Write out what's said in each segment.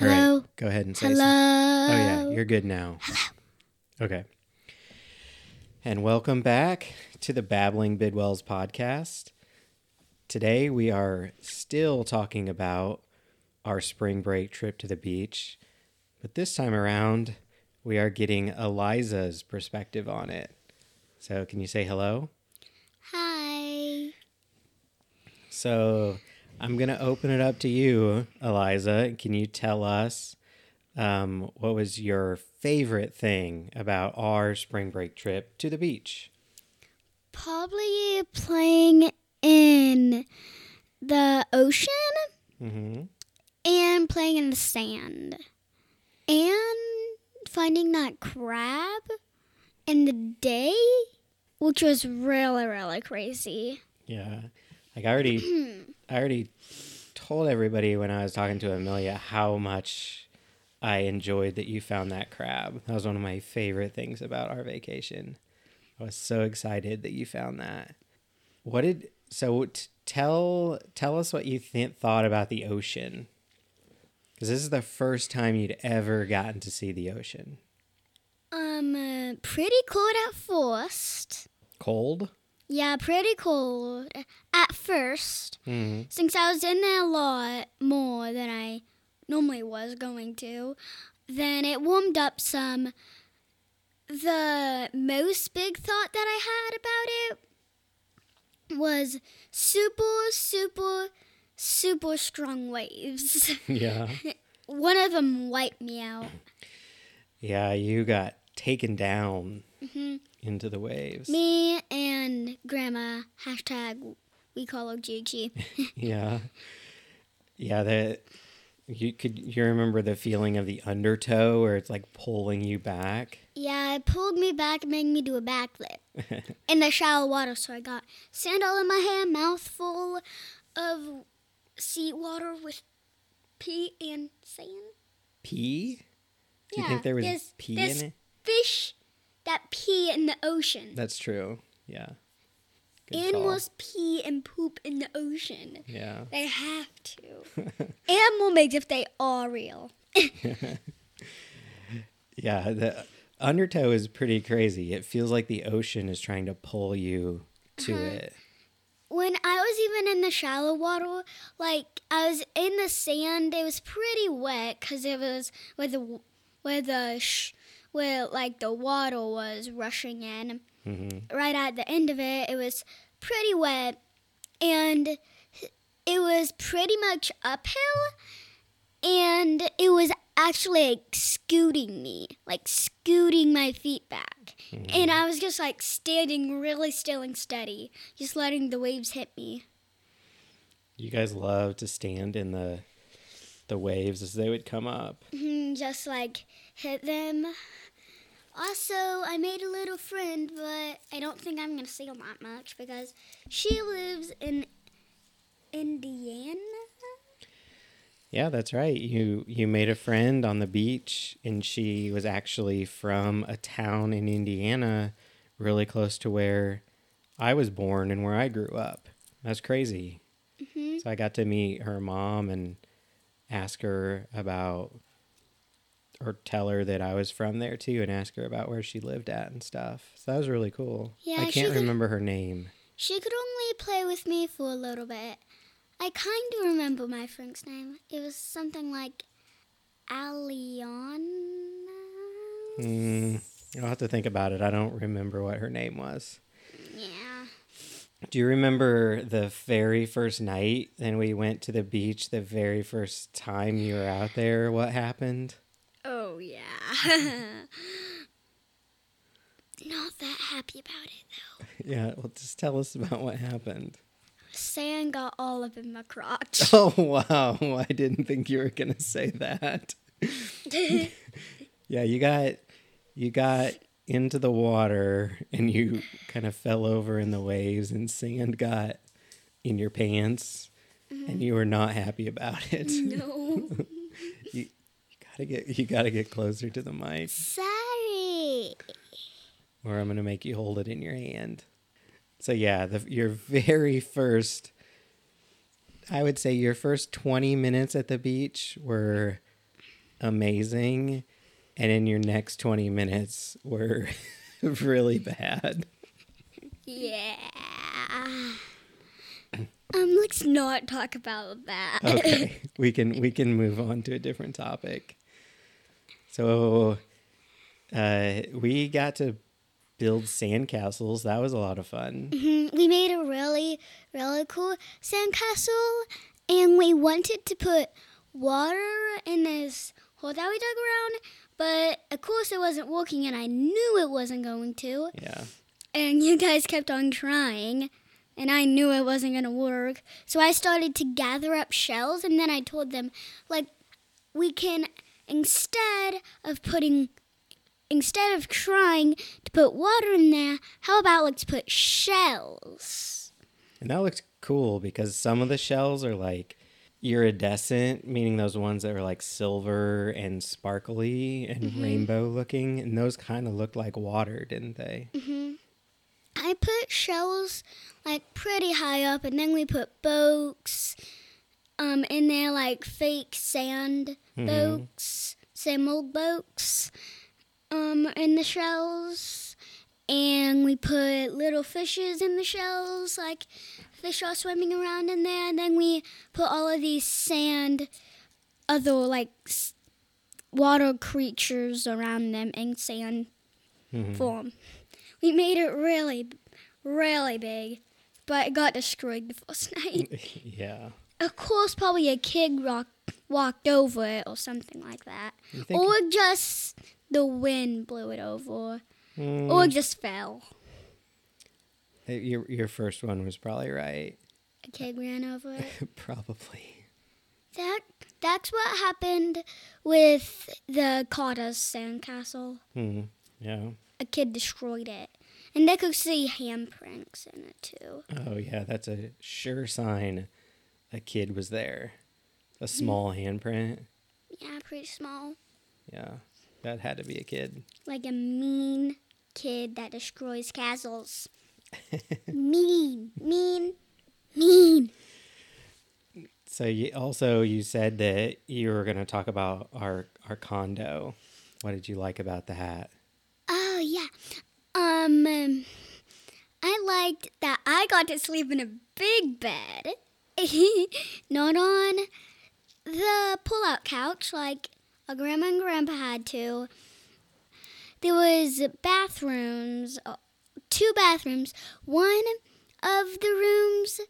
All right, Hello. go ahead and say Hello. Oh yeah, you're good now. Hello. Okay. And welcome back to the Babbling Bidwells podcast. Today we are still talking about our spring break trip to the beach, but this time around we are getting Eliza's perspective on it. So, can you say hello? Hi. So, I'm going to open it up to you, Eliza. Can you tell us um, what was your favorite thing about our spring break trip to the beach? Probably playing in the ocean hmm and playing in the sand and finding that crab in the day, which was really, really crazy. Yeah, like I already, I already told everybody when I was talking to Amelia how much I enjoyed that you found that crab. That was one of my favorite things about our vacation. I was so excited that you found that. What did so t- tell tell us what you th- thought about the ocean? Because this is the first time you'd ever gotten to see the ocean. Um, uh, pretty cold at first. Cold. Yeah, pretty cold at first. hmm Since I was in there a lot more than I normally was going to, then it warmed up some. The most big thought that I had about it was super, super, super strong waves. Yeah. One of them wiped me out. Yeah, you got taken down hmm into the waves. Me and Grandma, hashtag we call her Gigi. Yeah. Yeah, that you could you remember the feeling of the undertow where it's like pulling you back? Yeah, it pulled me back and made me do a backflip in the shallow water. So I got sand all in my hair, mouthful of sea water with pee and sand. Pee? Do you Yeah, think there was pee in it? Fish that pee in the ocean. That's true. Yeah. Good call. Animals pee and poop in the ocean. Yeah. They have to. Animal mermaids if they are real. Yeah, the undertow is pretty crazy. It feels like the ocean is trying to pull you to Uh-huh. it. when I was even in the shallow water, like I was in the sand, it was pretty wet because it was where the where the sh- where like the water was rushing in. Hmm Right at the end of it, it was pretty wet, and it was pretty much uphill, and it was actually like scooting me, like scooting my feet back. And I was just like standing really still and steady, just letting the waves hit me. You guys love to stand in the the waves as they would come up. Mhm, just like hit them. Also, I made a little friend, but I don't think I'm gonna see her that much because she lives in Indiana. Yeah, that's right. You you made a friend on the beach and she was actually from a town in Indiana really close to where I was born and where I grew up. That's crazy. hmm So I got to meet her mom and ask her about or tell her that I was from there too and ask her about where she lived at and stuff. So that was really cool. Yeah, I can't could- remember her name. She could only play with me for a little bit. I kind of remember my friend's name. It was something like Aliana. Mm, I'll have to think about it. I don't remember what her name was. Yeah. Do you remember the very first night and we went to the beach the very first time you were out there? What happened? Oh yeah. Mm-hmm. Not that happy about it though. Yeah, well, just tell us about what happened. Sand got all up in my crotch. Oh, wow. I didn't think you were going to say that. Yeah, you got you got into the water and you kind of fell over in the waves and sand got in your pants and mm-hmm. you were not happy about it. no. you gotta get you gotta get closer to the mic, Sorry. or I'm gonna make you hold it in your hand. So yeah, the your very first, I would say your first 20 minutes at the beach were amazing, and in your next 20 minutes were really bad. Yeah. Um, let's not talk about that. Okay, we can we can move on to a different topic. So, uh, we got to build sandcastles. That was a lot of fun. Mhm, we made a really, really cool sandcastle, and we wanted to put water in this hole that we dug around, but of course it wasn't working, and I knew it wasn't going to. Yeah. And you guys kept on trying, and I knew it wasn't going to work. So I started to gather up shells, and then I told them, like, we can, instead of putting, instead of trying to put water in there, how about let's put shells? And that looks cool because some of the shells are like iridescent, meaning those ones that are like silver and sparkly and rainbow looking. And those kind of looked like water, didn't they? Mm-hmm. I put shells like pretty high up, and then we put boats um, they're like fake sand boats, same old boats um, in the shells. And we put little fishes in the shells, like fish are swimming around in there. And then we put all of these sand, other like s- water creatures around them in sand Mhm. form. We made it really, really big, but it got destroyed the first night. yeah. Of course, probably a kid rock, walked over it or something like that. Or just the wind blew it over. Mm, Or it just fell. your your first one was probably right. A kid ran over it. probably. That that's what happened with the Carter's sandcastle. Hmm. Yeah. A kid destroyed it. And they could see handprints in it too. Oh yeah, that's a sure sign a kid was there. A small handprint. Yeah, pretty small. Yeah. That had to be a kid. like a mean kid that destroys castles. mean, mean, mean. So you also you said that you were going to talk about our our condo. What did you like about the hat? Oh yeah. Um, um, I liked that I got to sleep in a big bed, not on the pull-out couch like a grandma and grandpa had to. There was bathrooms, uh, two bathrooms. One of the rooms,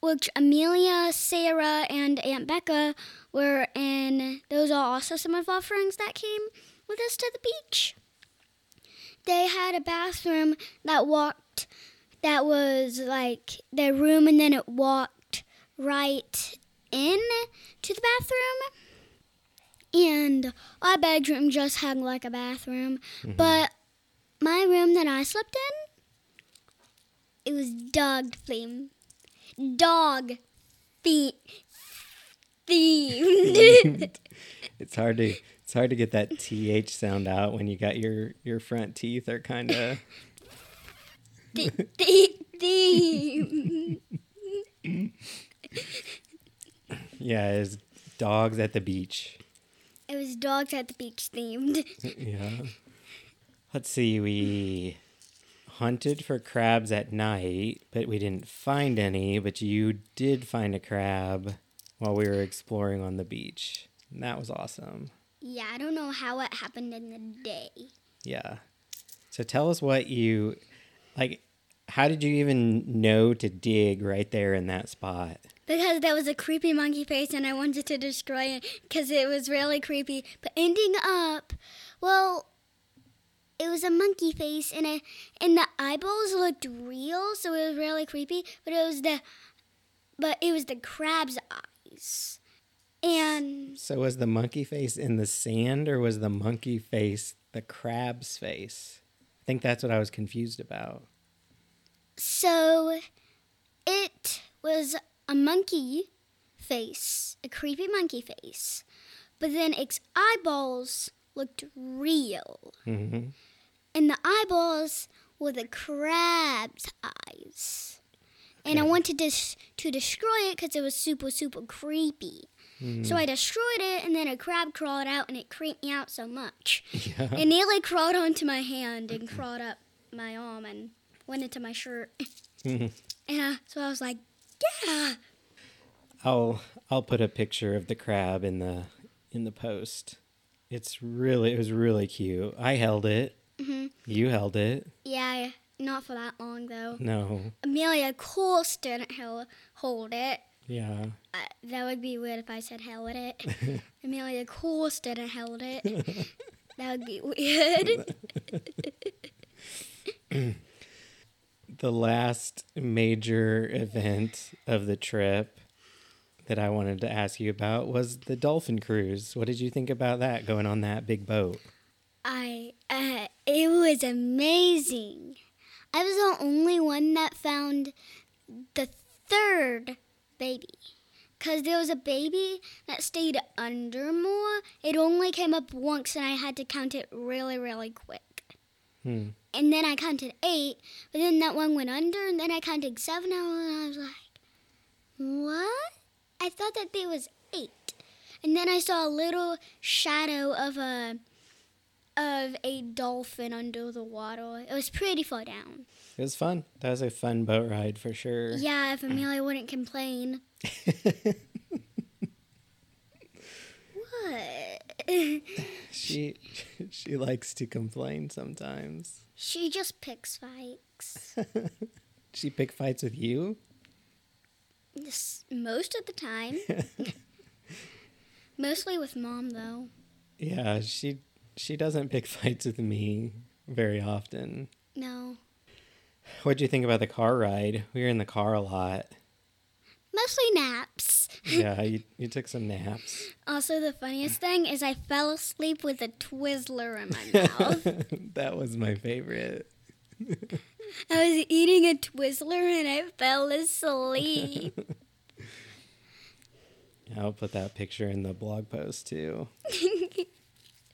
which Amelia, Sarah, and Aunt Becca were in. Those are also some of our friends that came with us to the beach they had a bathroom that walked that was like their room and then it walked right in to the bathroom. And our bedroom just had like a bathroom. Mm-hmm. But my room that i slept in it was dog themed dog the- themed. It's hard to it's hard to get that th sound out when you got your your front teeth are kind of the, the, theme yeah, it's dogs at the beach. it was dogs at the beach themed Yeah. Let's see, we hunted for crabs at night, but we didn't find any, but you did find a crab while we were exploring on the beach. And that was awesome. Yeah, I don't know how it happened in the day. Yeah. So tell us what you like how did you even know to dig right there in that spot? Because there was a creepy monkey face and I wanted to destroy it because it was really creepy. But ending up, well, it was a monkey face and it, and the eyeballs looked real, so it was really creepy. But it was the, but it was the crab's eyes, and So was the monkey face in the sand or was the monkey face the crab's face? I think that's what I was confused about. So it was a monkey face, a creepy monkey face, but then its eyeballs looked real. hmm And the eyeballs were the crab's eyes. And I wanted to, s- to destroy it because it was super, super creepy. So I destroyed it, and then a crab crawled out, and it creeped me out so much. Yeah. It nearly crawled onto my hand and crawled up my arm and went into my shirt. yeah, so I was like, yeah. I'll I'll put a picture of the crab in the in the post. It's really it was really cute. I held it. Mhm. You held it. Yeah, not for that long though. No. Amelia, of course, didn't hel- hold it. Yeah. Uh, that would be weird if I said held it. Amelia, of course, didn't held it. that would be weird. The last major event of the trip that I wanted to ask you about was the dolphin cruise. What did you think about that going on that big boat? I, uh, it was amazing. I was the only one that found the third baby. Because there was a baby that stayed under more. It only came up once, and I had to count it really, really quick. Hmm. And then I counted eight, but then that one went under, and then I counted seven, and I was like, what? I thought that there was eight. And then I saw a little shadow of a of a dolphin under the water. It was pretty far down. It was fun. That was a fun boat ride for sure. Yeah, if Amelia wouldn't complain. What? She she likes to complain sometimes. she just picks fights. She pick fights with you? This- Most of the time. Mostly with mom, though. Yeah, she she doesn't pick fights with me very often. No. What'd you think about the car ride? We were in the car a lot. Mostly naps. Yeah, you, you took some naps. Also, the funniest thing is I fell asleep with a Twizzler in my mouth. that was my favorite. I was eating a Twizzler and I fell asleep. I'll put that picture in the blog post too.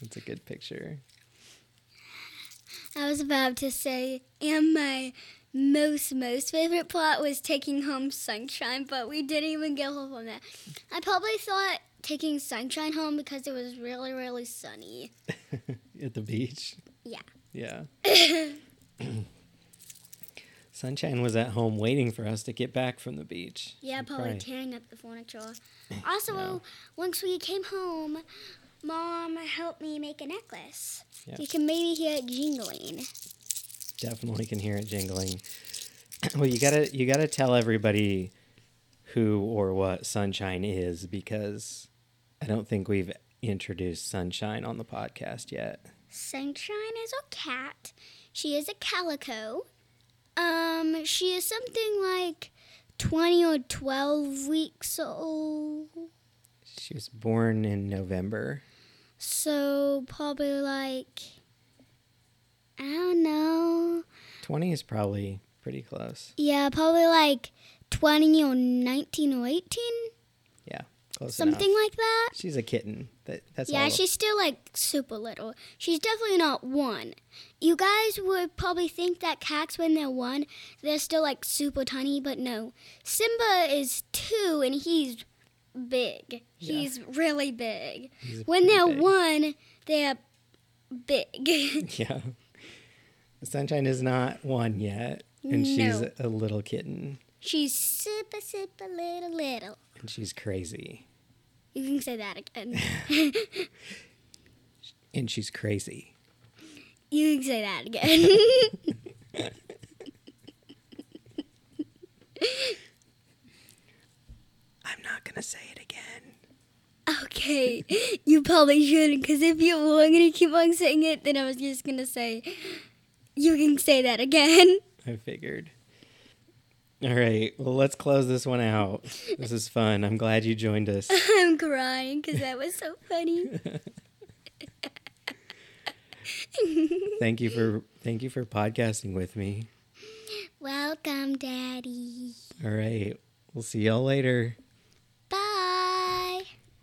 That's a good picture. I was about to say, and my most, most favorite plot was taking home Sunshine, but we didn't even get home on that. I probably thought taking Sunshine home because it was really, really sunny. At the beach. Yeah. Yeah. Sunshine was at home waiting for us to get back from the beach. Yeah, She'd probably cry. tearing up the furniture. Also, Yeah. once we came home, Mom helped me make a necklace. Yeah. You can maybe hear it jingling. Definitely can hear it jingling. well, you gotta you gotta tell everybody who or what Sunshine is because I don't think we've introduced Sunshine on the podcast yet. Sunshine is a cat. She is a calico. Um, she is something like 20 or 12 weeks old. She was born in November. So, probably like, I don't know. 20 is probably pretty close. Yeah, probably like 20 or 19 or 18. Yeah, close Something enough. like that. She's a kitten. That, that's Yeah, she's still like super little. She's definitely not one. You guys would probably think that cats, when they're one, they're still like super tiny, but no. Simba is two and he's big. Yeah. He's really big. He's When they're big. one, they're big. Yeah. Sunshine is not one yet, and she's a little kitten, she's super, super little, little. and she's crazy, You can say that again. and she's crazy. you can say that again. I'm not gonna say it again. Okay, you probably shouldn't, because if you were going to keep on saying it, then I was just going to say, you can say that again. I figured. All right, well, let's close this one out. This is fun. I'm glad you joined us. I'm crying because that was so funny. Thank you for thank you for podcasting with me. Welcome, Daddy. All right, we'll see y'all later.